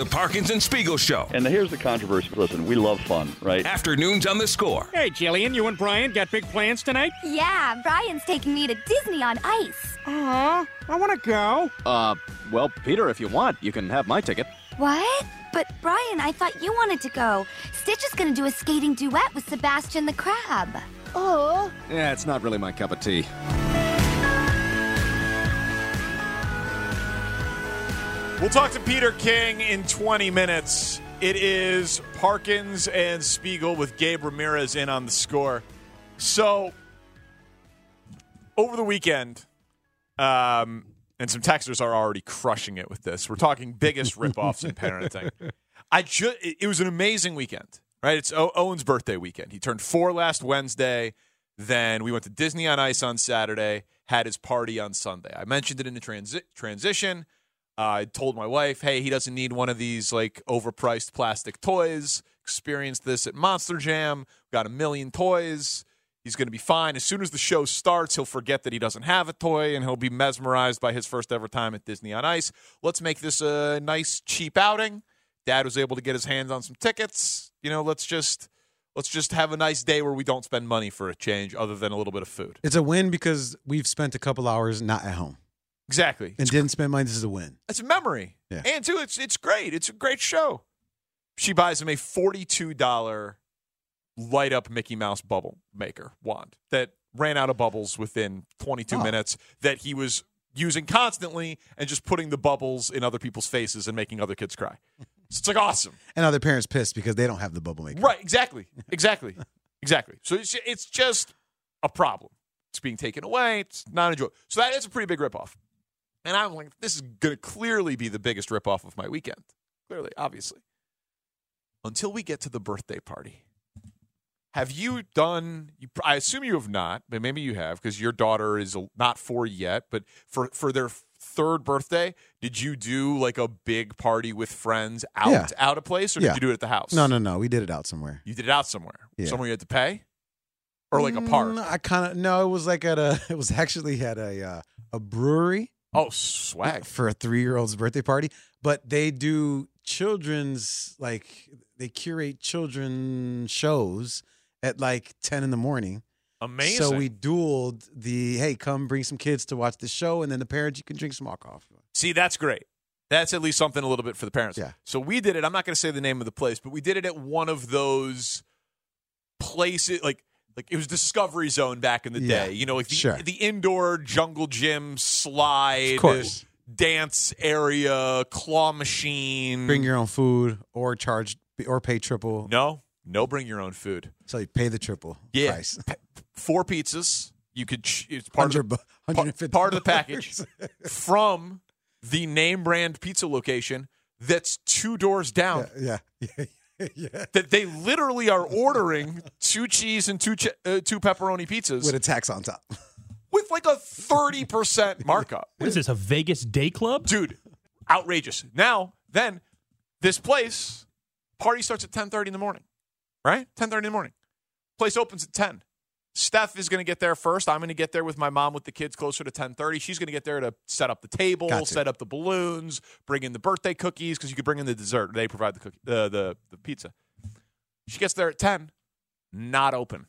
The Parkins and Spiegel Show. And here's the controversy. Listen, we love fun, right? Afternoons on the score. Hey, Jillian, you and Brian got big plans tonight? Yeah, Brian's taking me to Disney on Ice. Aw, I want to go. Uh, well, Peter, if you want, you can have my ticket. What? But Brian, I thought you wanted to go. Stitch is gonna do a skating duet with Sebastian the Crab. Oh. Yeah, it's not really my cup of tea. We'll talk to Peter King in 20 minutes. It is Parkins and Spiegel with Gabe Ramirez in on the score. So, over the weekend, um, and some texters are already crushing it with this. We're talking biggest ripoffs in parenting. I ju- it was an amazing weekend, right? It's o- Owen's birthday weekend. He turned four last Wednesday. Then we went to Disney on Ice on Saturday. Had his party on Sunday. I mentioned it in the transi- transition. I told my wife, "Hey, he doesn't need one of these like overpriced plastic toys." Experienced this at Monster Jam. Got a million toys. He's going to be fine. As soon as the show starts, he'll forget that he doesn't have a toy and he'll be mesmerized by his first ever time at Disney on Ice. Let's make this a nice, cheap outing. Dad was able to get his hands on some tickets. You know, let's just let's just have a nice day where we don't spend money for a change other than a little bit of food. It's a win because we've spent a couple hours not at home Exactly. and didn't spend money. This is a win. That's a memory. Yeah. And too, it's it's great. It's a great show. She buys him a forty-two dollar light up Mickey Mouse bubble maker wand that ran out of bubbles within twenty-two Oh. minutes that he was using constantly and just putting the bubbles in other people's faces and making other kids cry. So it's like awesome. And other parents pissed because they don't have the bubble maker. Right, exactly. Exactly. exactly. So it's, it's just a problem. It's being taken away. It's not enjoyable. So that is a pretty big ripoff. And I'm like, this is going to clearly be the biggest ripoff of my weekend. Clearly, obviously. Until we get to the birthday party. Have you done? You, I assume you have not, but maybe you have because your daughter is not four yet. But for for their third birthday, did you do like a big party with friends out Yeah. out of place, or did you do it at the house? No, no, no. We did it out somewhere. You did it out somewhere. Yeah. Somewhere you had to pay? Or like a park? Mm, I kind of no. It was like at a. It was actually at a uh, a brewery Oh, swag. for a three year old's birthday party. But they do children's like they curate children shows at like ten in the morning. Amazing. So we dueled the hey, come bring some kids to watch the show, and then the parents you can drink some alcohol. See, that's great. That's at least something a little bit for the parents. Yeah. So we did it. I'm not going to say the name of the place, but we did it at one of those places like like it was Discovery Zone back in the Yeah, day. You know, like the, sure. the indoor jungle gym slide, dance area, claw machine. Bring your own food or charge or pay triple. no, no, bring your own food. So you pay the triple Yeah, price. Four pizzas. You could. It's part of 100 the, bu- 150 part of the package from the name brand pizza location that's two doors down. yeah, yeah, yeah, yeah. That they literally are ordering two cheese and two che- uh, two pepperoni pizzas With a tax on top. with like a thirty percent markup, What is this, a Vegas day club? dude. Outrageous. Now, then, this place party starts at ten thirty in the morning, right? Ten thirty in the morning. Place opens at ten. Steph is going to get there first. I'm going to get there with my mom with the kids closer to 10:30. She's going to get there to set up the table, Gotcha. set up the balloons, bring in the birthday cookies because you could bring in the dessert. They provide the cookie, uh, the the pizza. She gets there at 10, not open.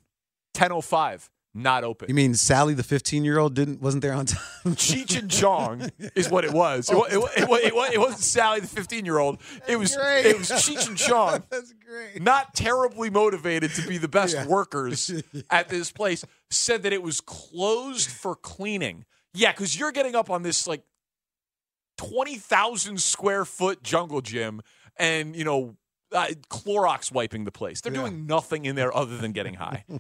10:05, not open. You mean Sally, the 15 year old, didn't wasn't there on time? Cheech and Chong is what it was. It, wa- it, it, it, it wasn't Sally, the 15 year old. It was great. it was Cheech and Chong. That's great. Not terribly motivated to be the best Yeah. workers at this place. Said that it was closed for cleaning. Yeah, because you're getting up on this like twenty thousand square foot jungle gym, and you know uh, Clorox wiping the place. They're Yeah. doing nothing in there other than getting high.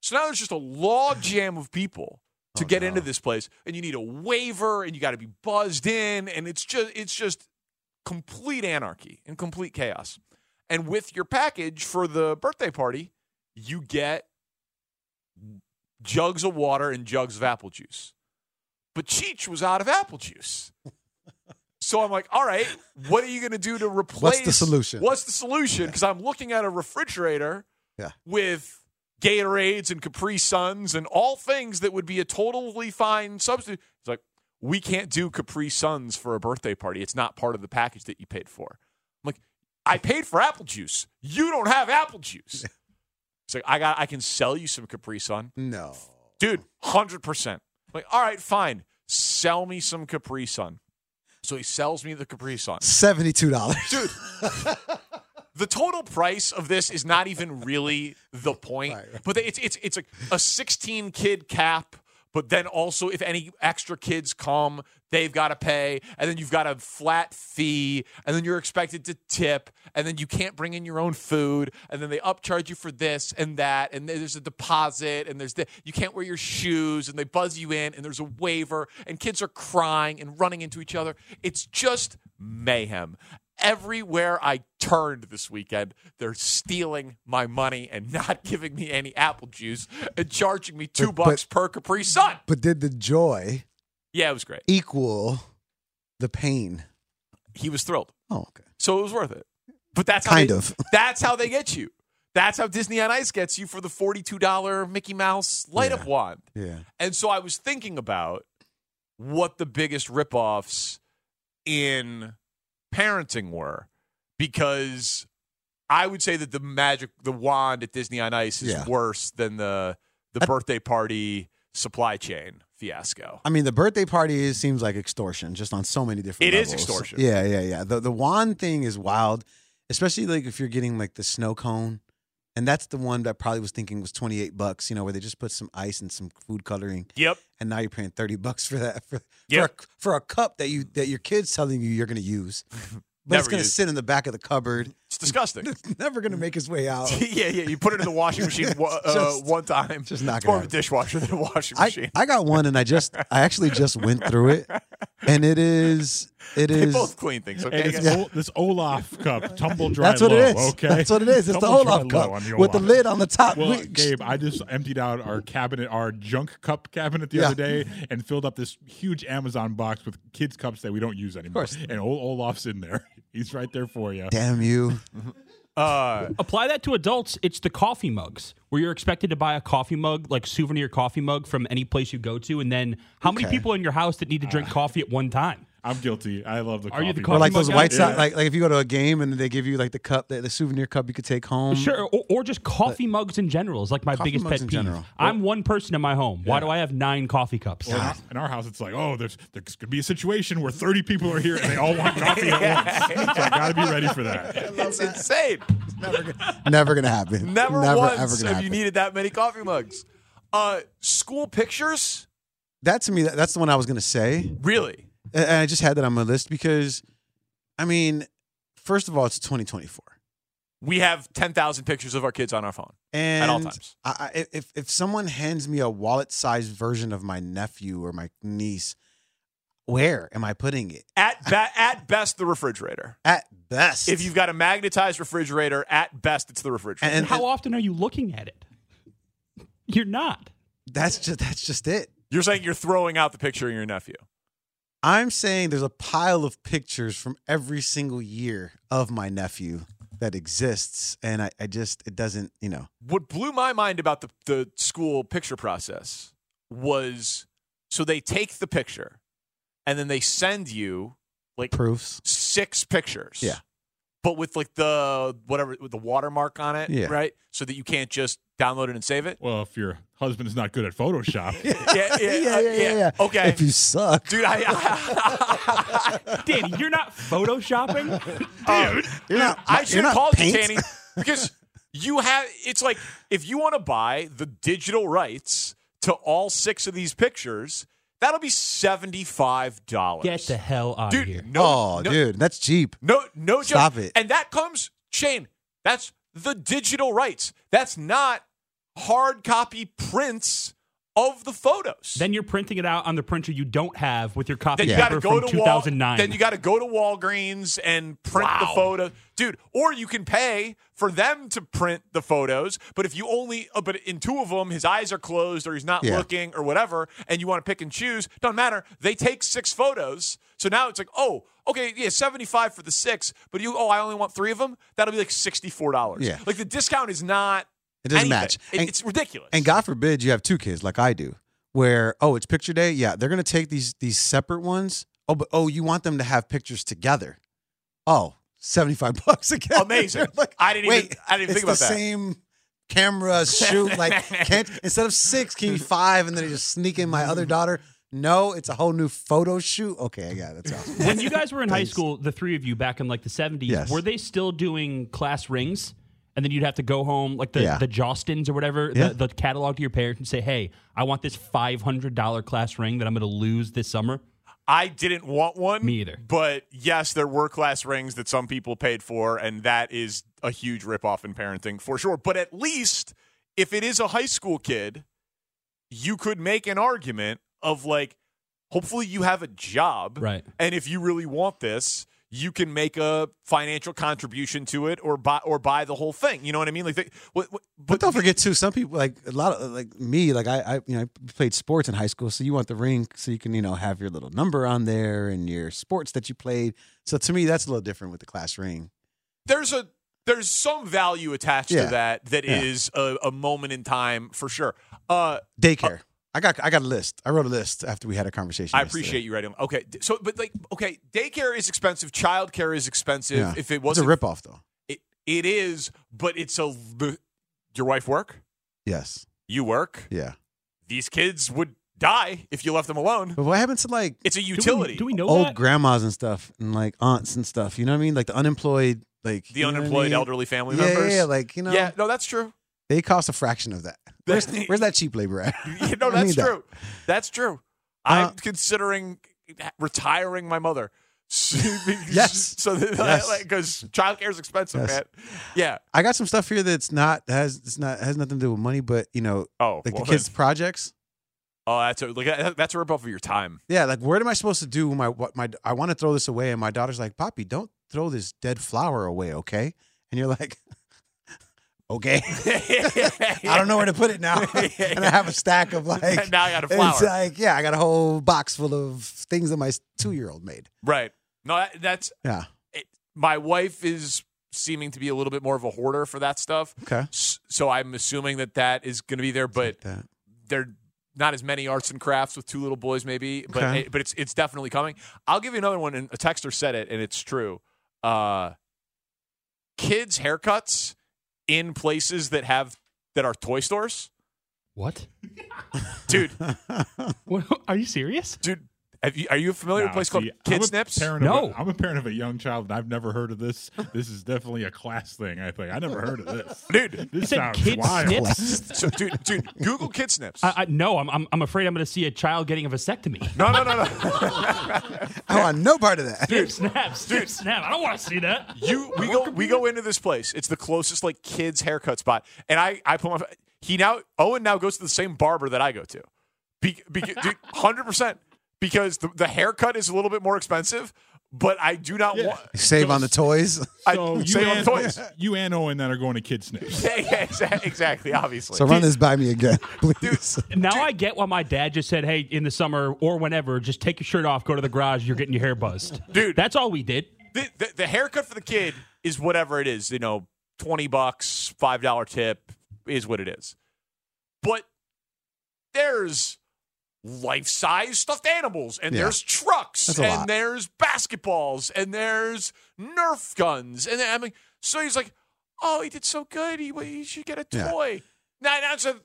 so now there's just a log jam of people to Oh, get no. into this place, and you need a waiver, and you got to be buzzed in, and it's just it's just complete anarchy and complete chaos. And with your package for the birthday party, you get jugs of water and jugs of apple juice. But Cheech was out of apple juice. So I'm like, all right, what are you going to do to replace? What's the solution? What's the solution? Because I'm looking at a refrigerator Yeah. with Gatorades and Capri Suns and all things that would be a totally fine substitute. It's like, we can't do Capri Suns for a birthday party. It's not part of the package that you paid for. I'm like, I paid for apple juice. You don't have apple juice. It's like I got I can sell you some Capri Sun. No. Dude, 100%. Like, all right, fine. Sell me some Capri Sun. So he sells me the Capri Sun. Seventy-two dollars. Dude, the total price of this is not even really the point. Right, right. But it's it's it's a, a 16 kid cap. But then also, if any extra kids come, they've got to pay, and then you've got a flat fee, and then you're expected to tip, and then you can't bring in your own food, and then they upcharge you for this and that, and there's a deposit, and there's the you can't wear your shoes, and they buzz you in, and there's a waiver, and kids are crying and running into each other. It's just mayhem everywhere I turned this weekend, they're stealing my money and not giving me any apple juice and charging me two But- bucks per Capri Sun. But did the joy Yeah, it was great. equal the pain? He was thrilled, Oh, okay. so it was worth it. But that's how Kind they, of. That's how they get you. That's how Disney on Ice gets you for the forty-two dollar Mickey Mouse light up Yeah. wand. Yeah. And so I was thinking about what the biggest ripoffs in parenting were because I would say that the magic the wand at Disney on Ice is Yeah. worse than the the birthday party supply chain fiasco. I mean, the birthday party is, seems like extortion, just on so many different. It is levels. extortion. Yeah, yeah, yeah. The the wand thing is wild, especially like if you're getting like the snow cone, and that's the one that probably was thinking was twenty eight bucks. You know, where they just put some ice and some food coloring, Yep. and now you're paying thirty bucks for that for Yep. for, a, for a cup that you that your kid's telling you you're going to use, but it's going to sit in the back of the cupboard. It's disgusting. It's never going to make his way out. yeah, yeah. You put it in the washing machine one- uh, Just- one time. just not it's more of gonna a dishwasher than a washing I, machine. I got one, and I just I actually just went through it, and it is it they is both clean things. Okay, it's guys? This Olaf cup, tumble dry That's what low, it is. Okay, That's what it is. It's the Tumble dry Olaf cup on the with the lid on the top. Well, We- Gabe, I just emptied out our cabinet, our junk cup cabinet the Yeah. other day, and filled up this huge Amazon box with kids' cups that we don't use anymore. course. And old Olaf's in there. He's right there for you. Damn you! uh, Apply that to adults. It's the coffee mugs where you're expected to buy a coffee mug, like souvenir coffee mug from any place you go to, and then how many Okay. people in your house that need to drink coffee at one time? I'm guilty. I love the. Are you the coffee Or like those white Yeah. side, like like if you go to a game and they give you like the cup, the, the souvenir cup you could take home. Sure, or, or just coffee mugs in general is like my biggest mugs pet in peeve. general. I'm one person in my home. Why do I have nine coffee cups? Well, in, our, house, it's like, oh, there's there's gonna be a situation where 30 people are here and they all want coffee at once. So I gotta be ready for that. it's insane. Never gonna happen. Never, Never once ever have gonna happen if you needed that many coffee mugs. Uh, school pictures, that to me, that, that's the one I was gonna say, really? And and I just had that on my list because, I mean, first of all, it's 2024, We have ten thousand pictures of our kids on our phone. and at all times. I, I, if if someone hands me a wallet-sized version of my nephew or my niece, where am I putting it? At ba- at best, the refrigerator. At best, If you've got a magnetized refrigerator, at best, it's the refrigerator. and, and, How often are you looking at it? You're not. that's just that's just it. You're saying you're throwing out the picture of your nephew. I'm saying there's a pile of pictures from every single year of my nephew that exists, and I, I just it doesn't, you know. What blew my mind about the, the school picture process was so they take the picture and then they send you like Proofs. six pictures. Yeah. But with like the whatever with the watermark on it, Yeah. right? So that you can't just download it and save it. Well, if your husband is not good at Photoshop, Yeah, yeah, uh, yeah. Okay. If you suck, Dude, I, I, Danny, you're not photoshopping? dude, You're not- I should have not called you. Danny, because you have. It's like if you want to buy the digital rights to all six of these pictures, that'll be seventy five dollars. Get the hell out dude. of here. No, oh, no, dude, that's cheap. no, no. Stop joke. it. And that comes, Shane. That's the digital rights. That's not hard copy prints of the photos. Then you're printing it out on the printer you don't have with your copy Then you paper got to go from to Wal- 2009. then you got to go to Walgreens and print the photo, dude. Or you can pay for them to print the photos. But if you only, uh, but in two of them, his eyes are closed or he's not Yeah. looking or whatever, and you want to pick and choose, doesn't matter. They take six photos, so now it's like, oh, okay, yeah, seventy five for the six, but you, oh, I only want three of them. That'll be like sixty four dollars. Yeah. like the discount is not. It doesn't anything. match. It- And- it's ridiculous. And God forbid you have two kids like I do, where oh, it's picture day. Yeah, they're gonna take these these separate ones. Oh, but oh, you want them to have pictures together. Oh, seventy five bucks again. Amazing. Like, I didn't even- wait, I didn't it's think about the that. Same camera shoot like can't instead of six, can you be five, and then I just sneak in my other daughter. No, it's a whole new photo shoot. Okay, I got it. That's awesome. when you guys were in high school, the three of you back in like the 70s, Yes. were they still doing class rings? And then you'd have to go home, like the, Yeah. the Jostens or whatever, Yeah. the, the catalog to your parents and say, hey, I want this $500 class ring that I'm going to lose this summer. I didn't want one. Me either. But yes, there were class rings that some people paid for, and that is a huge ripoff in parenting for sure. But at least if it is a high school kid, you could make an argument of like, hopefully you have a job. Right. And if you really want this, you can make a financial contribution to it or buy or buy the whole thing. You know what I mean? Like, they, what, what, But don't forget too, some people like a lot of like me, like I, I you know, I played sports in high school, so you want the ring so you can, you know, have your little number on there and your sports that you played. So to me, that's a little different with the class ring. there's a there's some value attached Yeah. to that that is Yeah. a, a moment in time for sure. Uh, Daycare. I got I got a list. I wrote a list after we had a conversation. I yesterday. appreciate you writing. Okay, so but like okay, daycare is expensive, childcare is expensive. Yeah. If it wasn't a ripoff though. it, it is, but it's a the- your wife work, Yes. you work. Yeah. These kids would die if you left them alone. But what happens to like It's a Do we- utility. Do we, know old that? grandmas and stuff and like aunts and stuff? You know what I mean? Like the unemployed, like the you know what I unemployed mean? elderly family yeah, members. Yeah, like you know, yeah, no, that's true. They cost a fraction of that. Where's, where's that cheap labor at? You know, that's need that. true. That's true. Uh, I'm considering retiring my mother. Yes. So that, Yes. like, because childcare is expensive, Yes. man. Yeah. I got some stuff here that's not has it's not has nothing to do with money, but you know, Oh, like well, the kids' projects. Oh, that's a like that's a ripoff of your time. Yeah, like what am I supposed to do? when My what my I want to throw this away, and my daughter's like, "Poppy, don't throw this dead flower away, okay?" And you're like, "Okay." I don't know where to put it now, and I have a stack of like. now I got a It's flower. like yeah, I got a whole box full of things that my two year old made. right. No, that, that's Yeah. it, my wife is seeming to be a little bit more of a hoarder for that stuff. Okay. So I'm assuming that that is going to be there, but That. there not as many arts and crafts with two little boys maybe but Okay. it- but it's it's definitely coming i'll give you another one and a texter said it and it's true uh kids haircuts in places that have that are toy stores What? dude what? Are you serious? dude you, are you familiar with a Nah, place called kid snips No. of a, I'm a parent of a young child, and I've never heard of this. This is definitely a class thing. I think I never heard of this. dude This sounds kid wild. snips? so dude dude google kid snips I, I, no, I'm, I'm, I'm afraid I'm going to see a child getting a vasectomy. no no no no I want no part of that. Snip, snap, snip, snap. I don't want to see that. you we go we go into this place. It's the closest like kids haircut spot, and I I put my he now Owen now goes to the same barber that I go to, be, be, hundred percent because the, the haircut is a little bit more expensive, but I do not want. Save on the toys. I So you save on and, toys. you and Owen that are going to Kid Snips. Yeah, yeah, exactly, obviously. So run this by me again, please. Now I get why my dad just said, "Hey, in the summer or whenever, just take your shirt off, go to the garage. You're getting your hair buzzed, Dude. That's all we did. the, the, the haircut for the kid is whatever it is. You know, twenty bucks, five dollar tip is what it is. But there's life size stuffed animals, and Yeah. there's trucks, That's and there's basketballs, and there's Nerf guns, and I mean, so he's like, "Oh, he did so good. He, he should get a Yeah. toy." Now that's a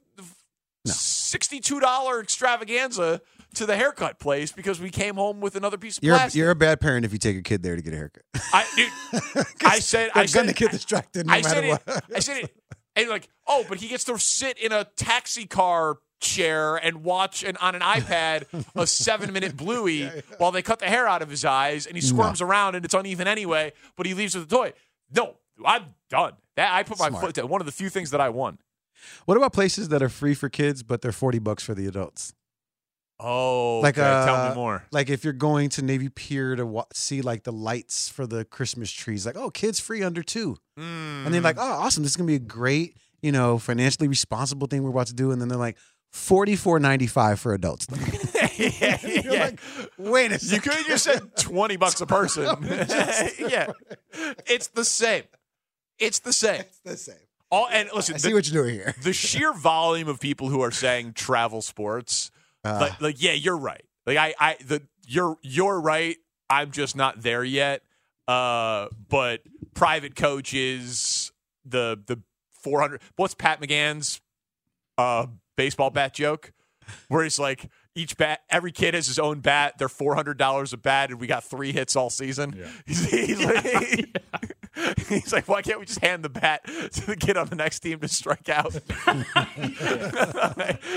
sixty-two dollar extravaganza to the haircut place because we came home with another piece of You're a, plastic. you're a bad parent if you take a kid there to get a haircut. I, dude, I said, I said, gonna get distracted no I said matter it. what. I said it, and like, oh, but he gets to sit in a taxi car chair and watch an, on an iPad a seven minute Bluey while they cut the hair out of his eyes, and he squirms around and it's uneven anyway. But he leaves with the toy. No, I'm done. That I put my foot down. One of the few things that I won. What about places that are free for kids but they're forty bucks for the adults? Oh, Like, okay. tell uh, me more. Like if you're going to Navy Pier to wa- see like the lights for the Christmas trees, like oh, kids free under two, and they're like, oh, awesome, this is gonna be a great, you know, financially responsible thing we're about to do, and then they're like. Forty four ninety five for adults. yeah, You're yeah. like, wait a second. You could have just said twenty bucks a person. yeah, it's the same. It's the same. It's the same. All and listen, I see the, what you're doing here. the sheer volume of people who are saying travel sports, Uh, like, like yeah, you're right. Like I, I, the you're you're right. I'm just not there yet. Uh, but private coaches, the the 400. What's Pat McGann's uh, baseball bat joke? Where he's like, each bat, every kid has his own bat. They're four hundred dollars a bat, and we got three hits all season. Yeah. He's, he's like, he's like, why can't we just hand the bat to the kid on the next team to strike out?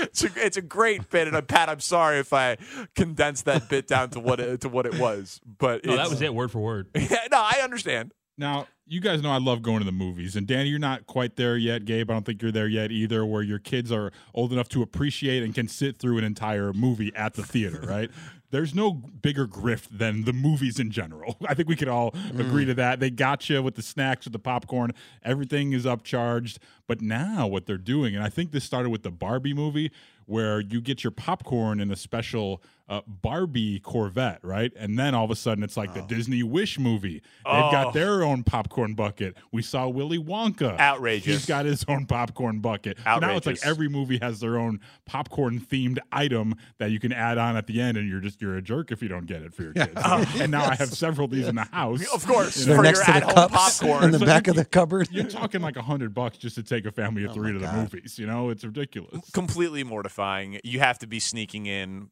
it's, a, it's a great bit, and uh, Pat, I'm sorry if I condensed that bit down to what it, to what it was, but No, that was it, word for word. Yeah, no, I understand. Now, you guys know I love going to the movies. And Danny, you're not quite there yet. Gabe, I don't think you're there yet either, where your kids are old enough to appreciate and can sit through an entire movie at the theater, right? There's no bigger grift than the movies in general. I think we could all agree mm. to that. They got you with the snacks, with the popcorn. Everything is upcharged. But now what they're doing, and I think this started with the Barbie movie, where you get your popcorn in a special uh, Barbie Corvette, right? And then all of a sudden it's like the Disney Wish movie. They've got Oh. their own popcorn bucket. We saw Willy Wonka. Outrageous. He's got his own popcorn bucket. So now it's like every movie has their own popcorn themed item that you can add on at the end, and you're just you're a jerk if you don't get it for your kids. and now I have several of these in the house. Of course, You know? for next your to the at-home cups popcorn. in the So back you- of the cupboard. You're talking like a hundred bucks just to take a family Oh of three to the movies. You know, it's ridiculous. completely mortifying. You have to be sneaking in.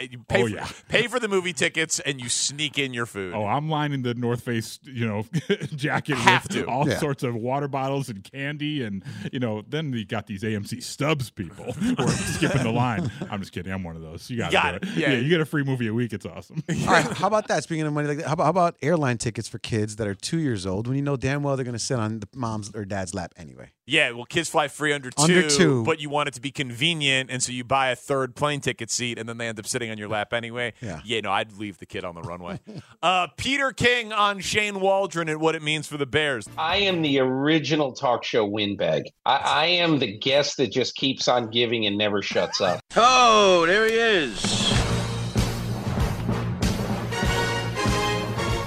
You pay, Oh, for, yeah. pay for the movie tickets and you sneak in your food. Oh, I'm lining the North Face, you know, jacket Have with to. all Yeah. sorts of water bottles and candy, and you know, then you got these AMC Stubs people who are skipping the line. I'm just kidding. I'm one of those. You got Got do it. it. Yeah. you get a free movie a week. It's awesome. All right, how about that? Speaking of money like that, how about, how about airline tickets for kids that are two years old when you know damn well they're going to sit on the mom's or dad's lap anyway? Yeah, well, kids fly free under two, Under two. but you want it to be convenient, and so you buy a third plane ticket seat, and then they end up sitting on your lap anyway. Yeah. yeah, no, I'd leave the kid on the runway. uh, Peter King on Shane Waldron and what it means for the Bears. I am the original talk show windbag. I, I am the guest that just keeps on giving and never shuts up. Oh, there he is.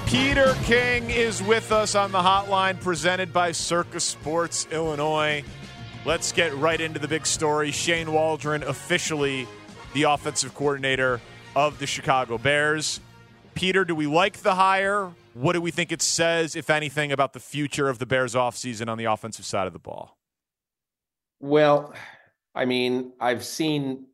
Peter King is with us on the hotline presented by Circa Sports Illinois. Let's get right into the big story. Shane Waldron, officially the offensive coordinator of the Chicago Bears. Peter, do we like the hire? What do we think it says, if anything, about the future of the Bears offseason on the offensive side of the ball? Well, I mean, I've seen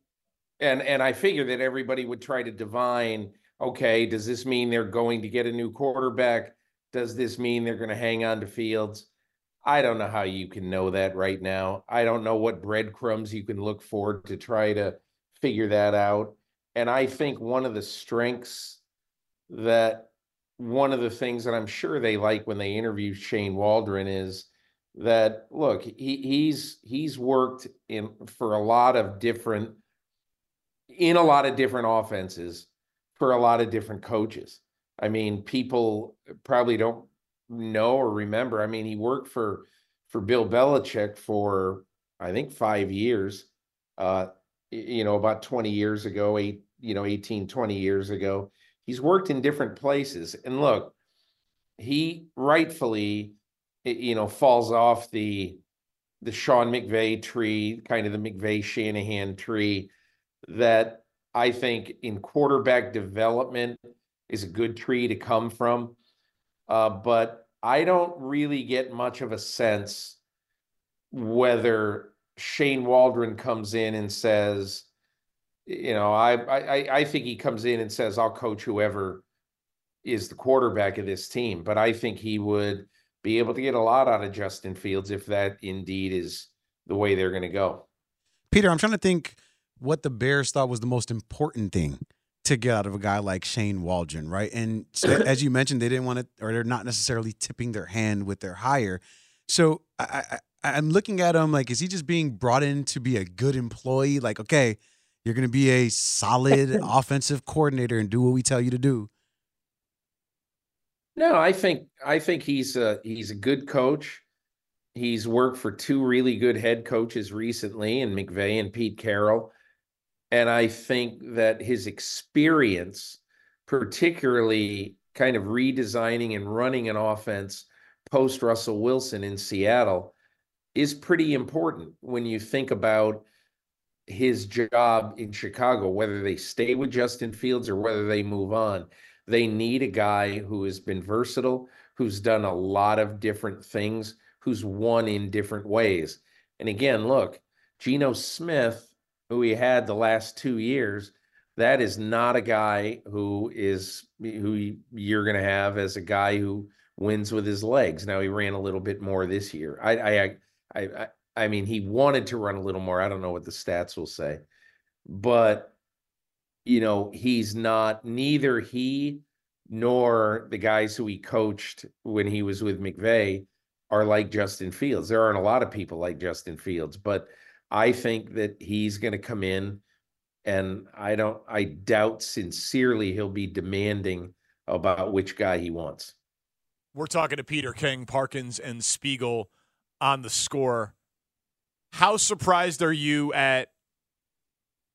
and and I figure that everybody would try to divine, okay, does this mean they're going to get a new quarterback? Does this mean they're going to hang on to Fields? I don't know how you can know that right now. I don't know what breadcrumbs you can look for to try to figure that out. And I think one of the strengths that one of the things that I'm sure they like when they interview Shane Waldron is that look, he, he's he's worked in for a lot of different in a lot of different offenses for a lot of different coaches. I mean, people probably don't know or remember. I mean, he worked for for Bill Belichick for I think five years. Uh, you know, about 20 years ago, eight, you know, 18, 20 years ago. He's worked in different places. And look, he rightfully, you know, falls off the the Sean McVay tree, kind of the McVay Shanahan tree, that I think in quarterback development is a good tree to come from. Uh, but I don't really get much of a sense whether Shane Waldron comes in and says, you know, I, I I think he comes in and says, I'll coach whoever is the quarterback of this team. But I think he would be able to get a lot out of Justin Fields if that indeed is the way they're going to go. Peter, I'm trying to think what the Bears thought was the most important thing to get out of a guy like Shane Waldron, right? And so, as you mentioned, they didn't want to, or they're not necessarily tipping their hand with their hire. So I, I, I'm looking at him like, is he just being brought in to be a good employee? Like, okay, you're going to be a solid offensive coordinator and do what we tell you to do. No, I think I think he's a he's a good coach. He's worked for two really good head coaches recently, and McVay and Pete Carroll. And I think that his experience, particularly kind of redesigning and running an offense post Russell Wilson in Seattle, is pretty important when you think about his job in Chicago, whether they stay with Justin Fields or whether they move on. They need a guy who has been versatile, who's done a lot of different things, who's won in different ways. And again, look, Geno Smith, who he had the last two years, that is not a guy who is who you're going to have as a guy who wins with his legs. Now he ran a little bit more this year. I I I I, I mean he wanted to run a little more. I don't know what the stats will say. But you know, he's not neither he nor the guys who he coached when he was with McVay are like Justin Fields. There aren't a lot of people like Justin Fields, but I think that he's going to come in and I don't I doubt sincerely he'll be demanding about which guy he wants. We're talking to Peter King, Parkins, and Spiegel on the score. How surprised are you at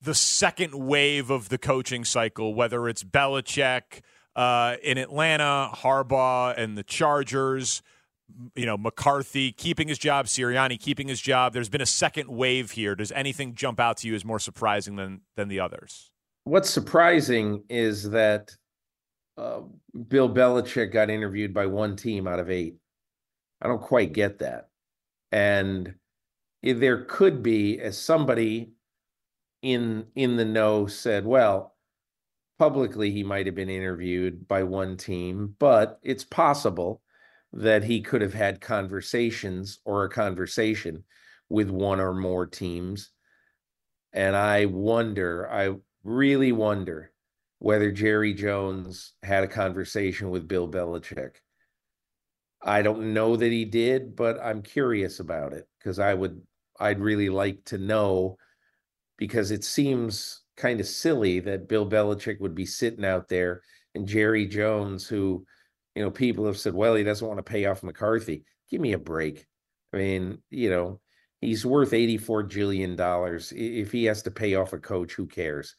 the second wave of the coaching cycle, whether it's Belichick uh, in Atlanta, Harbaugh and the Chargers, you know, McCarthy keeping his job, Sirianni keeping his job. There's been a second wave here. Does anything jump out to you as more surprising than than the others? What's surprising is that uh, Bill Belichick got interviewed by one team out of eight. I don't quite get that. And there could be, as somebody in in the know said, well, publicly he might have been interviewed by one team, but it's possible that he could have had conversations or a conversation with one or more teams. And I wonder, I really wonder whether Jerry Jones had a conversation with Bill Belichick. I don't know that he did, but I'm curious about it because I would, I'd really like to know because it seems kind of silly that Bill Belichick would be sitting out there and Jerry Jones, who, you know, people have said, well, he doesn't want to pay off McCarthy. Give me a break. I mean, you know, he's worth $84 billion. If he has to pay off a coach, who cares?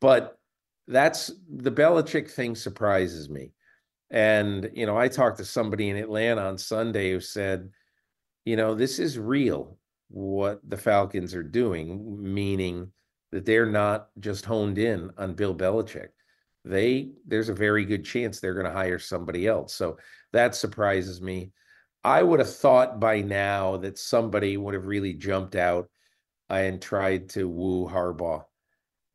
But that's the Belichick thing surprises me. And, you know, I talked to somebody in Atlanta on Sunday who said, you know, this is real what the Falcons are doing, meaning that they're not just honed in on Bill Belichick. They there's a very good chance they're going to hire somebody else. So that surprises me. I would have thought by now that somebody would have really jumped out and tried to woo Harbaugh.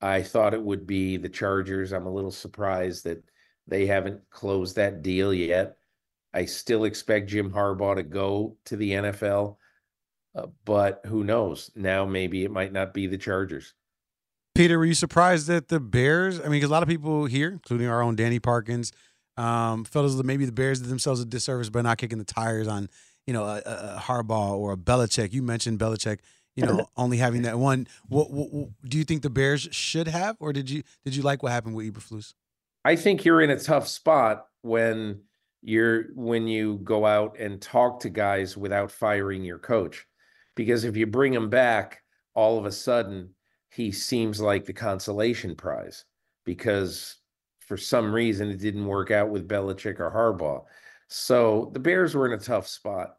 I thought it would be the Chargers. I'm a little surprised that they haven't closed that deal yet. I still expect Jim Harbaugh to go to the NFL, uh, but who knows? Now maybe it might not be the Chargers. Peter, were you surprised that the Bears? I mean, because a lot of people here, including our own Danny Parkins, um, felt as though maybe the Bears did themselves a disservice by not kicking the tires on, you know, a, a Harbaugh or a Belichick. You mentioned Belichick, you know, only having that one. What, what, what, do you think the Bears should have, or did you did you like what happened with Eberflus? I think you're in a tough spot when you're when you go out and talk to guys without firing your coach, because if you bring them back, all of a sudden he seems like the consolation prize because for some reason it didn't work out with Belichick or Harbaugh. So the Bears were in a tough spot.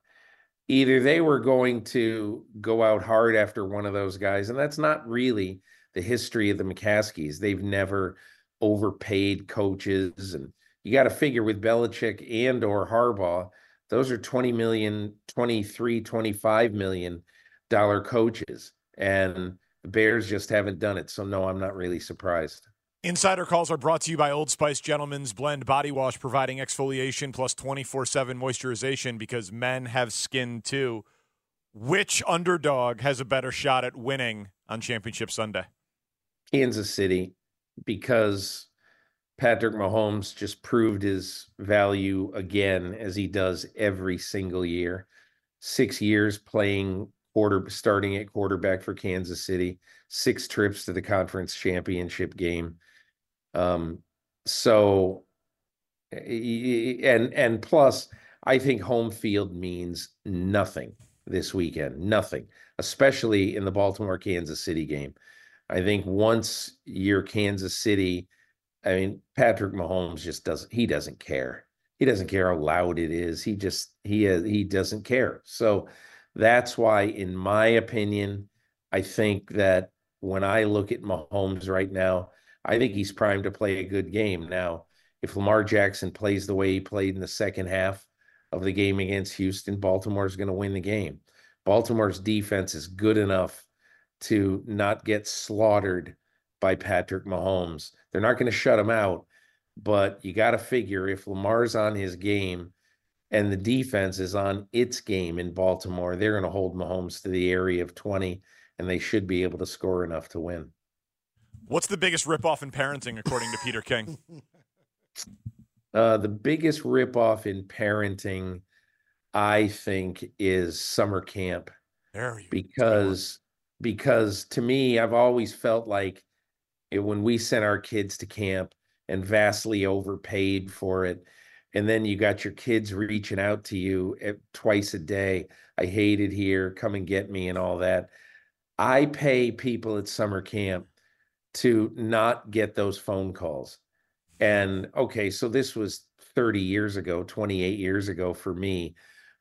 Either they were going to go out hard after one of those guys, and that's not really the history of the McCaskies. They've never overpaid coaches, and you got to figure with Belichick and or Harbaugh, those are 20 million, 23, 25 million dollar coaches. And the Bears just haven't done it. So, no, I'm not really surprised. Insider calls are brought to you by Old Spice Gentleman's Blend Body Wash, providing exfoliation plus 24 7 moisturization because men have skin too. Which underdog has a better shot at winning on Championship Sunday? Kansas City, because Patrick Mahomes just proved his value again, as he does every single year. Six years playing quarter starting at quarterback for Kansas City, six trips to the conference championship game. Um, so and and plus, I think home field means nothing this weekend. Nothing, especially in the Baltimore Kansas City game. I think once you're Kansas City, I mean Patrick Mahomes just doesn't he doesn't care. He doesn't care how loud it is. He just he he doesn't care. So that's why, in my opinion, I think that when I look at Mahomes right now, I think he's primed to play a good game. Now, if Lamar Jackson plays the way he played in the second half of the game against Houston, Baltimore is going to win the game. Baltimore's defense is good enough to not get slaughtered by Patrick Mahomes. They're not going to shut him out, but you got to figure if Lamar's on his game and the defense is on its game in Baltimore, they're going to hold Mahomes to the area of 20 and they should be able to score enough to win. What's the biggest ripoff in parenting, according to Peter King? Uh, the biggest ripoff in parenting, I think, is summer camp. There you because because to me, I've always felt like it, when we sent our kids to camp and vastly overpaid for it, and then you got your kids reaching out to you at, twice a day. I hate it here. Come and get me and all that. I pay people at summer camp to not get those phone calls. And okay, so this was 30 years ago, 28 years ago for me,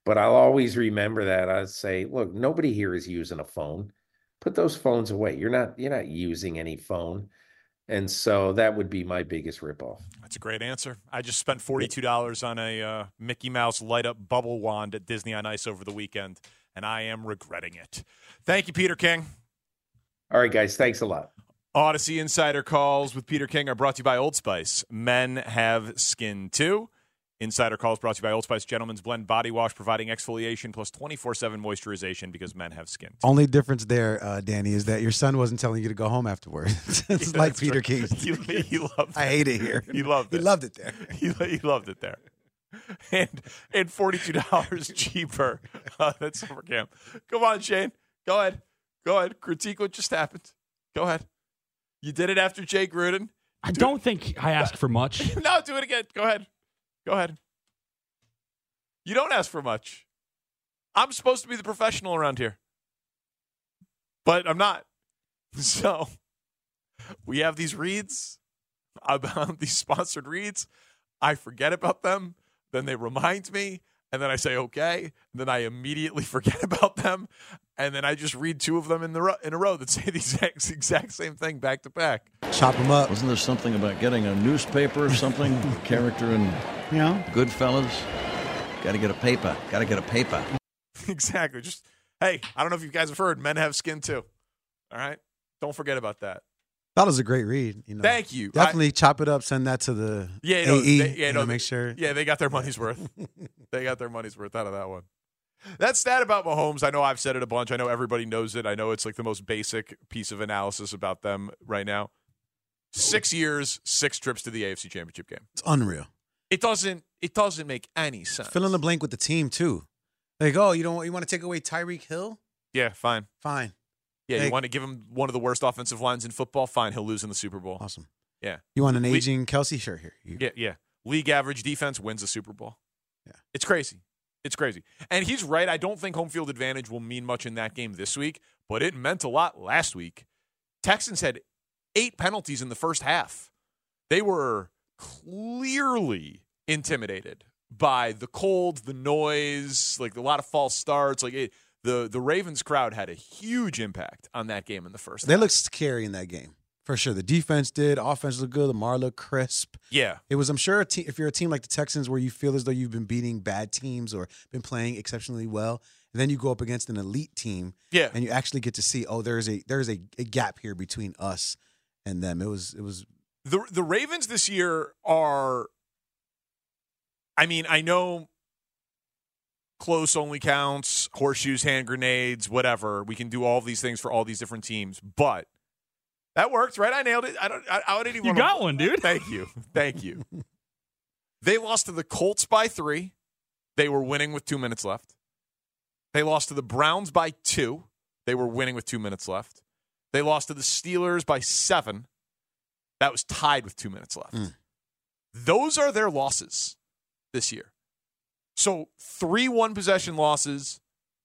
but I'll always remember that. I'd say, look, nobody here is using a phone. Put those phones away. You're not you're not using any phone. And so that would be my biggest ripoff. That's a great answer. I just spent forty-two dollars on a uh, Mickey Mouse light-up bubble wand at Disney on Ice over the weekend, and I am regretting it. Thank you, Peter King. All right, guys. Thanks a lot. Audacy Insider Calls with Peter King are brought to you by Old Spice. Men have skin too. Insider Calls brought to you by Old Spice Gentleman's Blend Body Wash, providing exfoliation plus 24 7 moisturization because men have skin. Only difference there, uh, Danny, is that your son wasn't telling you to go home afterwards. it's Yeah, like Peter right. King. He, he loved I hate it here. He loved He it. loved it there. He, he loved it there. And and forty two dollars cheaper uh, at summer camp. Come on, Shane. Go ahead. Go ahead. Critique what just happened. Go ahead. You did it after Jake Gruden. I don't think I asked for much. no, do it again. Go ahead. Go ahead. You don't ask for much. I'm supposed to be the professional around here, but I'm not. So we have these reads about these sponsored reads. I forget about them. Then they remind me. And then I say, okay. And then I immediately forget about them. And then I just read two of them in, the ro- in a row that say the exact, exact same thing back to back. Chop them up. Wasn't there something about getting a newspaper or something? Character in Yeah. Goodfellas? Got to get a paper. Got to get a paper. exactly. Just hey, I don't know if you guys have heard, men have skin too. All right, don't forget about that. That was a great read. You know, Thank you. Definitely chop it up. Send that to the Yeah, no, AE. they- yeah, you no, know, make sure. Yeah, they got their money's worth. they got their money's worth out of that one. That stat about Mahomes, I know I've said it a bunch. I know everybody knows it. I know it's like the most basic piece of analysis about them right now. Six years, six trips to the AFC Championship game. It's unreal. It doesn't. It doesn't make any sense. Fill in the blank with the team too. Like, oh, you don't you want to take away Tyreek Hill? Yeah, fine. Fine. Yeah, you want to give him one of the worst offensive lines in football? Fine, he'll lose in the Super Bowl. Awesome. Yeah. You want an aging Kelce? Sure. Here. You- Yeah, yeah. League average defense wins the Super Bowl. Yeah. It's crazy. It's crazy. And he's right. I don't think home field advantage will mean much in that game this week, but it meant a lot last week. Texans had eight penalties in the first half. They were clearly intimidated by the cold, the noise, like a lot of false starts. Like it, the the Ravens crowd had a huge impact on that game in the first. They half. looked scary in that game for sure. The defense did. Offense looked good. Lamar looked crisp. yeah. It was, I'm sure, a te- if you're a team like the Texans where you feel as though you've been beating bad teams or been playing exceptionally well, and then you go up against an elite team, Yeah. and you actually get to see, oh, there's a there's a, a gap here between us and them. It was it was the the Ravens this year are I mean, I know close only counts, horseshoes, hand grenades, whatever. We can do all these things for all these different teams, but that worked, right? I nailed it. I don't I, I didn't even You wanna- got one, dude. Thank you. Thank you. they lost to the Colts by 3. They were winning with 2 minutes left. They lost to the Browns by 2. They were winning with 2 minutes left. They lost to the Steelers by 7. That was tied with two minutes left. Mm. Those are their losses this year. So three one possession losses,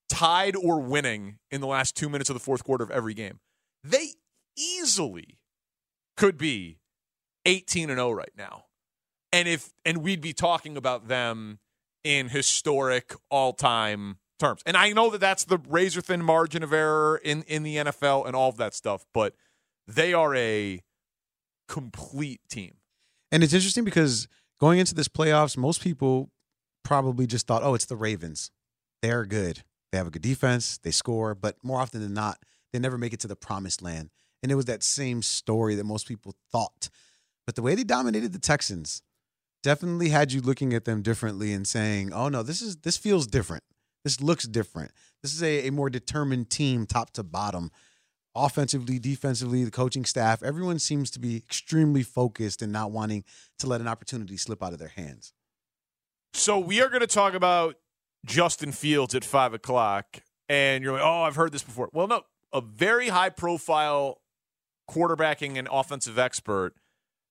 tied or winning in the last two minutes of the fourth quarter of every game. They easily could be 18 and 0 right now. And if and we'd be talking about them in historic all-time terms. And I know that that's the razor thin margin of error in in the NFL and all of that stuff, but they are a complete team. And it's interesting because Going into this playoffs, most people probably just thought, oh, it's the Ravens. They're good. They have a good defense. They score, but more often than not, they never make it to the promised land. And it was that same story that most people thought. But the way they dominated the Texans definitely had you looking at them differently and saying, "Oh no, this is this feels different. This looks different. This is a, a more determined team, top to bottom." Offensively, defensively, the coaching staff, everyone seems to be extremely focused and not wanting to let an opportunity slip out of their hands. So we are going to talk about Justin Fields at five o'clock, and you're like, "Oh, I've heard this before." Well, no, a very high profile quarterbacking and offensive expert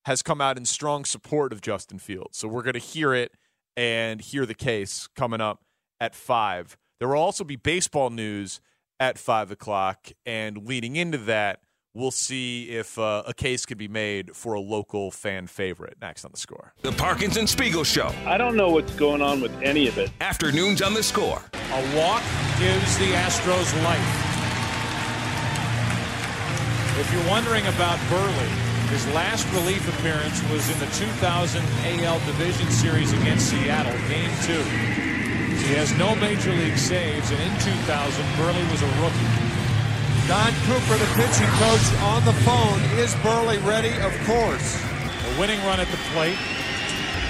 has come out in strong support of Justin Fields. So we're going to hear it and hear the case coming up at five. There will also be baseball news at five o'clock, and leading into that, we'll see if uh, a case could be made for a local fan favorite. Next on the score, The Parkins and Spiegel Show. I don't know what's going on with any of it. Afternoons on the score. A walk gives the Astros life. If you're wondering about Buehrle, his last relief appearance was in the 2000 AL Division Series against Seattle, Game 2. He has no major league saves, and in 2000, Buehrle was a rookie. Don Cooper, the pitching coach, on the phone. Is Buehrle ready? Of course. A winning run at the plate.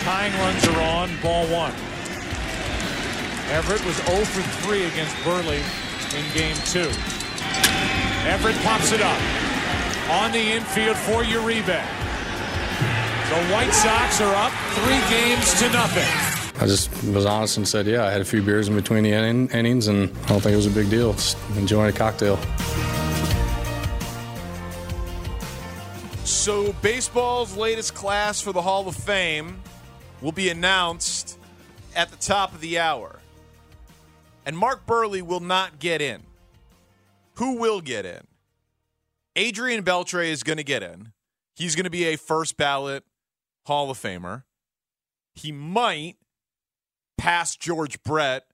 Tying runs are on. Ball one. Everett was 0 for 3 against Buehrle in game two. Everett pops it up. On the infield for Uribe. The White Sox are up three games to nothing. I just was honest and said, yeah, I had a few beers in between the in- innings, and I don't think it was a big deal. Just enjoying a cocktail. So, baseball's latest class for the Hall of Fame will be announced at the top of the hour. And Mark Buehrle will not get in. Who will get in? Adrian Beltre is going to get in. He's going to be a first ballot Hall of Famer. He might pass George Brett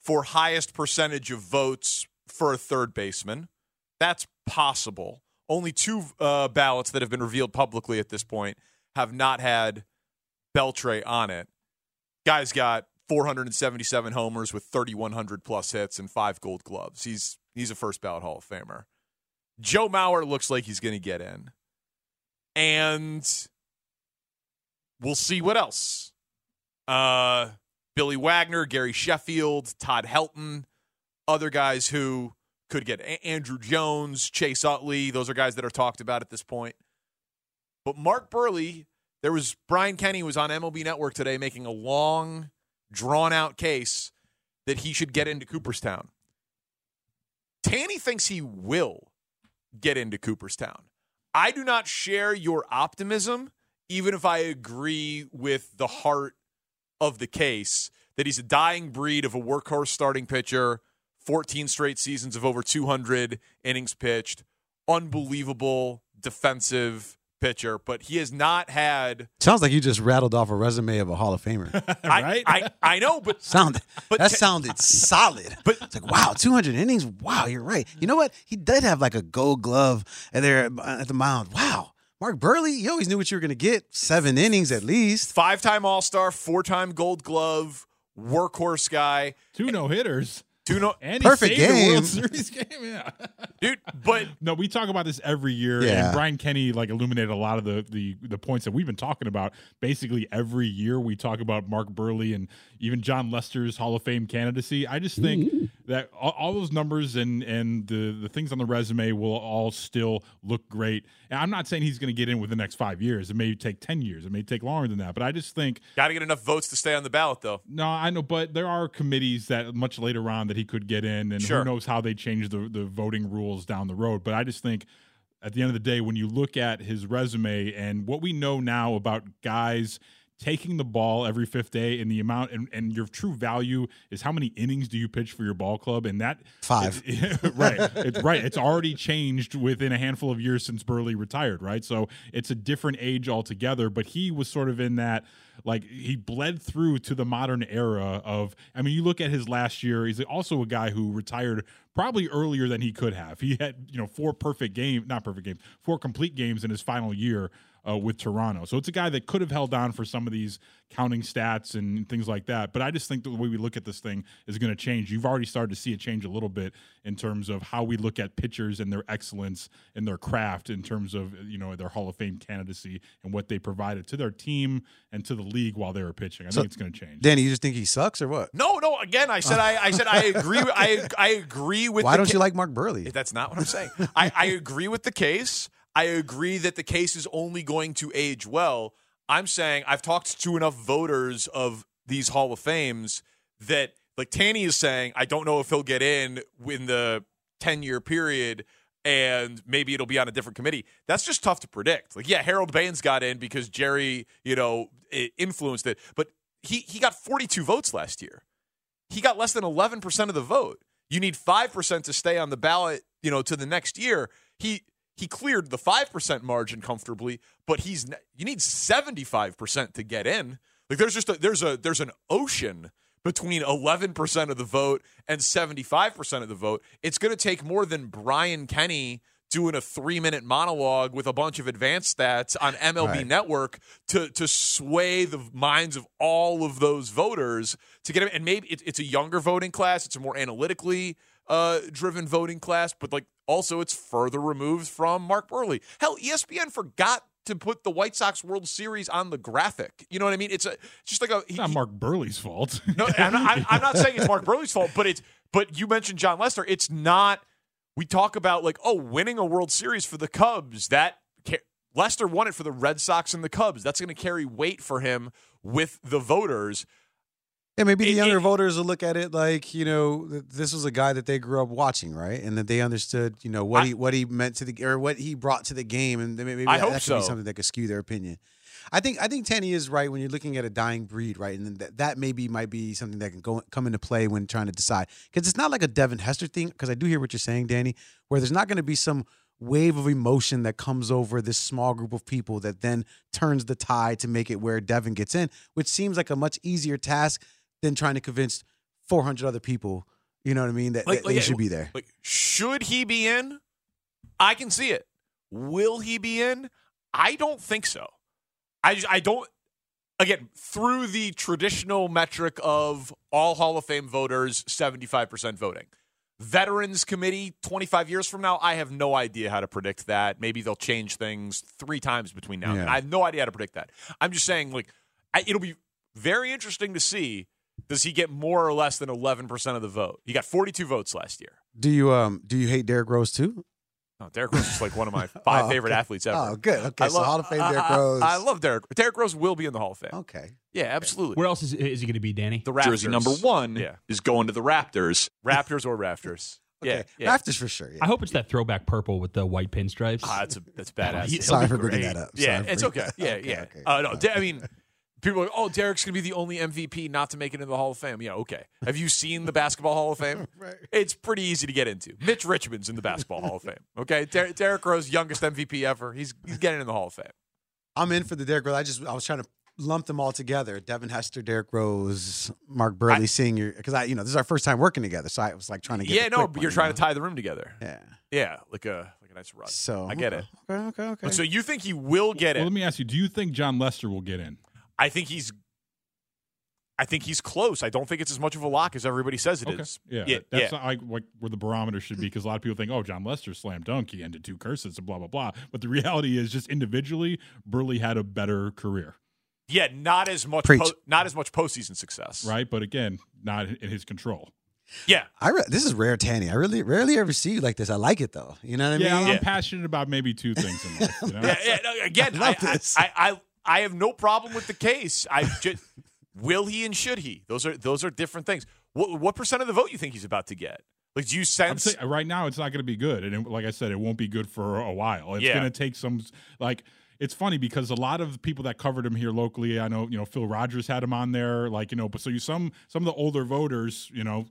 for highest percentage of votes for a third baseman. That's possible. Only two uh, ballots that have been revealed publicly at this point have not had Beltre on it. Guy's got 477 homers with 3,100 plus hits and five Gold Gloves. He's he's a first ballot Hall of Famer. Joe Mauer looks like he's going to get in, and we'll see what else. Uh, Billy Wagner, Gary Sheffield, Todd Helton, other guys who could get A- Andruw Jones, Chase Utley. Those are guys that are talked about at this point. But Mark Buehrle, there was Brian Kenny was on MLB Network today making a long, drawn out case that he should get into Cooperstown. Tanny thinks he will get into Cooperstown. I do not share your optimism, even if I agree with the heart of the case that he's a dying breed of a workhorse starting pitcher, 14 straight seasons of over 200 innings pitched, unbelievable defensive pitcher, but he has not had. Sounds like you just rattled off a resume of a Hall of Famer. I, I, I know, but Sounded But that ta- sounded solid. But- it's like wow, 200 innings. Wow, you're right. You know what? He did have like a Gold Glove and there at the mound. Wow, Mark Buehrle. You always knew what you were going to get. Seven innings at least. five time All Star, four time Gold Glove, workhorse guy. Two no hitters. Two no, And Perfect he saved the World. Series game. Yeah. dude, but No, we talk about this every year, Yeah. and Brian Kenny like illuminated a lot of the, the the points that we've been talking about. Basically, every year we talk about Mark Buehrle and even Jon Lester's Hall of Fame candidacy. I just think mm-hmm. that all, all those numbers and and the the things on the resume will all still look great. And I'm not saying he's going to get in with the next five years. It may take ten years. It may take longer than that. But I just think got to get enough votes to stay on the ballot, though. no, I know, but there are committees that much later on that he could get in, and Sure. who knows how they change the the voting rules down the road. But I just think at the end of the day, when you look at his resume and what we know now about guys taking the ball every fifth day and the amount and, and your true value is how many innings do you pitch for your ball club and that Five. right it's right it's already changed within a handful of years since Buehrle retired right so it's a different age altogether but he was sort of in that like he bled through to the modern era of. I mean, you look at his last year. He's also a guy who retired probably earlier than he could have. He had you know four perfect game, not perfect games, four complete games in his final year uh, with Toronto. So it's a guy that could have held on for some of these counting stats and things like that. But I just think the way we look at this thing is going to change. You've already started to see it change a little bit in terms of how we look at pitchers and their excellence and their craft in terms of you know their Hall of Fame candidacy and what they provided to their team and to the league while they were pitching. I So, think it's going to change. Danny, you just think he sucks or what? No, no. Again, I said I, I said I agree. with- I I agree with. Why the don't ca- you like Mark Buehrle? That's not what I'm saying. I, I agree with the case. I agree that the case is only going to age well. I'm saying I've talked to enough voters of these Hall of Fames that, like Tanny is saying, I don't know if he'll get in in the 10 year period and maybe it'll be on a different committee. That's just tough to predict. Like, yeah, Harold Baines got in because Jerry, you know, influenced it, but he, he got 42 votes last year he got less than 11% of the vote. You need 5% to stay on the ballot, you know, to the next year. He he cleared the 5% margin comfortably, but he's you need 75% to get in. Like there's just a, there's a there's an ocean between 11% of the vote and 75% of the vote. It's going to take more than Brian Kenny doing a 3-minute monologue with a bunch of advanced stats on MLB Right. network to to sway the minds of all of those voters to get him. And maybe it, it's a younger voting class. It's a more analytically uh, driven voting class, but like also it's further removed from Mark Buehrle. Hell, ESPN forgot to put the White Sox World Series on the graphic. You know what I mean? It's a just like a It's not Mark Buehrle's fault. no, I'm not, I'm- I'm not saying it's Mark Buehrle's fault, but it's but you mentioned Jon Lester. It's not. We talk about like oh, winning a World Series for the Cubs. That Lester won it for the Red Sox and the Cubs. That's going to carry weight for him with the voters. Yeah, maybe the It- younger it- voters will look at it like you know this was a guy that they grew up watching, right? And that they understood you know what I- he what he meant to the or what he brought to the game, and maybe I that, hope that could so. be something that could skew their opinion. I think I think Tanny is right when you're looking at a dying breed, right? And that, that maybe might be something that can go come into play when trying to decide because it's not like a Devin Hester thing. Because I do hear what you're saying, Danny, where there's not going to be some wave of emotion that comes over this small group of people that then turns the tide to make it where Devin gets in, which seems like a much easier task than trying to convince 400 other people. You know what I mean? That, that they should be there. Like, should he be in? I can see it. Will he be in? I don't think so. I just, I don't. Again, through the traditional metric of all Hall of Fame voters, seventy five percent voting. Veterans Committee, twenty five years from now, I have no idea how to predict that. Maybe they'll change things three times between now and then. I have no idea how to predict that. I'm just saying, like, I, it'll be very interesting to see. Does he get more or less than eleven percent of the vote? He got forty two votes last year. Do you um do you hate Derrick Rose too? No, Derrick Rose is like one of my five Oh, favorite okay. athletes ever. Oh, good. Okay, I so Hall of Fame I- Derrick I- Rose. I, love Derrick. Derrick Rose will be in the Hall of Fame. Okay. Yeah, absolutely. Where else is, is he going to be, Danny? The Raptors. Jersey number one Yeah. is going to the Raptors. Raptors or Rafters. Okay. Yeah, yeah. Raptors for sure. Yeah. I hope it's that throwback purple with the white pinstripes. Ah, that's a, that's badass. Sorry be for bringing that up. yeah, Sorry it's okay. Yeah, okay, yeah. okay. Uh, no, De- I mean, people are like, oh, Derek's going to be the only MVP not to make it into the Hall of Fame. Yeah, okay. Have you seen the Basketball Hall of Fame? Right. It's pretty easy to get into. Mitch Richmond's in the Basketball Hall of Fame. Okay, Der- Derrick Rose, youngest MVP ever. He's he's getting in the Hall of Fame. I'm in for the Derrick Rose. I just I was trying to lump them all together. Devin Hester, Derrick Rose, Mark Buehrle Senior. Because I, you know, this is our first time working together, so I was like trying to get. Yeah, the no, but you're you trying know? to tie the room together. Yeah. Yeah, like a like a nice run. So I get it. Okay, okay, okay. So you think he will get Well, it? let me ask you: Do you think Jon Lester will get in? I think he's. I think he's close. I don't think it's as much of a lock as everybody says it is. Yeah, yeah, that's yeah. not like, like where the barometer should be because a lot of people think, oh, Jon Lester slam dunk, he ended two curses and blah blah blah. But the reality is, just individually, Buehrle had a better career, Yeah, not as much. Po- not as much postseason success. right? But again, not in his control. Yeah. I re- this is rare, Tanny. I really rarely ever see you like this. I like it though. You know what I Yeah, mean? I'm Yeah. passionate about maybe two things in life. You know? Yeah, yeah, no, again, I I, love I, this. I, I, have no problem with the case. I just will he and should he? Those are those are different things. What what percent of the vote you think he's about to get? Like, do you sense? saying, right now, it's not going to be good, and it, like I said, it won't be good for a while. It's Yeah. going to take some like. It's funny because a lot of people that covered him here locally, I know, you know, Phil Rogers had him on there, like you know, but so you some some of the older voters, you know,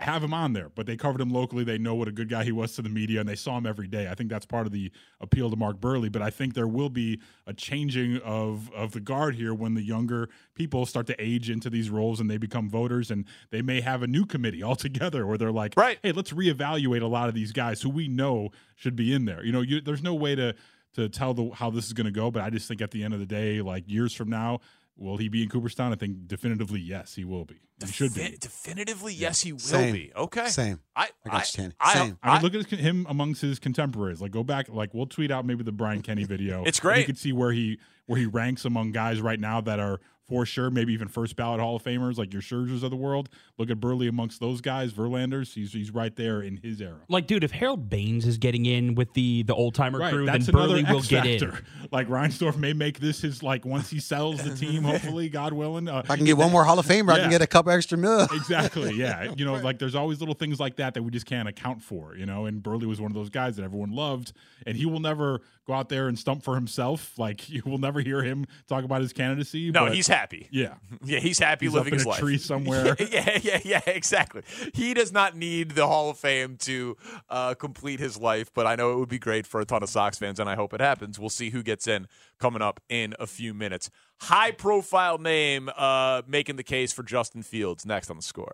have him on there, but they covered him locally. They know what a good guy he was to the media, and they saw him every day. I think that's part of the appeal to Mark Buehrle. But I think there will be a changing of of the guard here when the younger people start to age into these roles and they become voters, and they may have a new committee altogether where they're like, right, hey, let's reevaluate a lot of these guys who we know should be in there. You know, you, there's no way to to tell the, how this is going to go, but I just think at the end of the day, like years from now, will he be in Cooperstown? I think definitively yes, he will be. He should be. Definitively, yes, he will Same. be. Okay. Same. I, I got you, Tanny. I, Same. I mean, look at his, him amongst his contemporaries. Like, go back. Like, we'll tweet out maybe the Brian Kenny video. It's great. You can see where he where he ranks among guys right now that are for sure, maybe even first ballot Hall of Famers, like your Scherzers of the world. Look at Buehrle amongst those guys, Verlanders. He's he's right there in his era. Like, dude, if Harold Baines is getting in with the the old timer Right, crew, then that's another Buehrle will X get in. Like Reinsdorf may make this his like once he sells the team, hopefully, God willing. Uh, If I can get one more Hall of Famer, I can get a couple extra mil. exactly. Yeah. You know, like there's always little things like that that we just can't account for, you know, and Buehrle was one of those guys that everyone loved and he will never go out there and stump for himself. Like you will never hear him talk about his candidacy. No, he's happy. Yeah. Yeah, he's happy He's living up in his a life. tree somewhere. yeah, yeah, yeah, exactly. He does not need the Hall of Fame to uh, complete his life, but I know it would be great for a ton of Sox fans, and I hope it happens. We'll see who gets in coming up in a few minutes. High profile name uh, making the case for Justin Fields next on the score.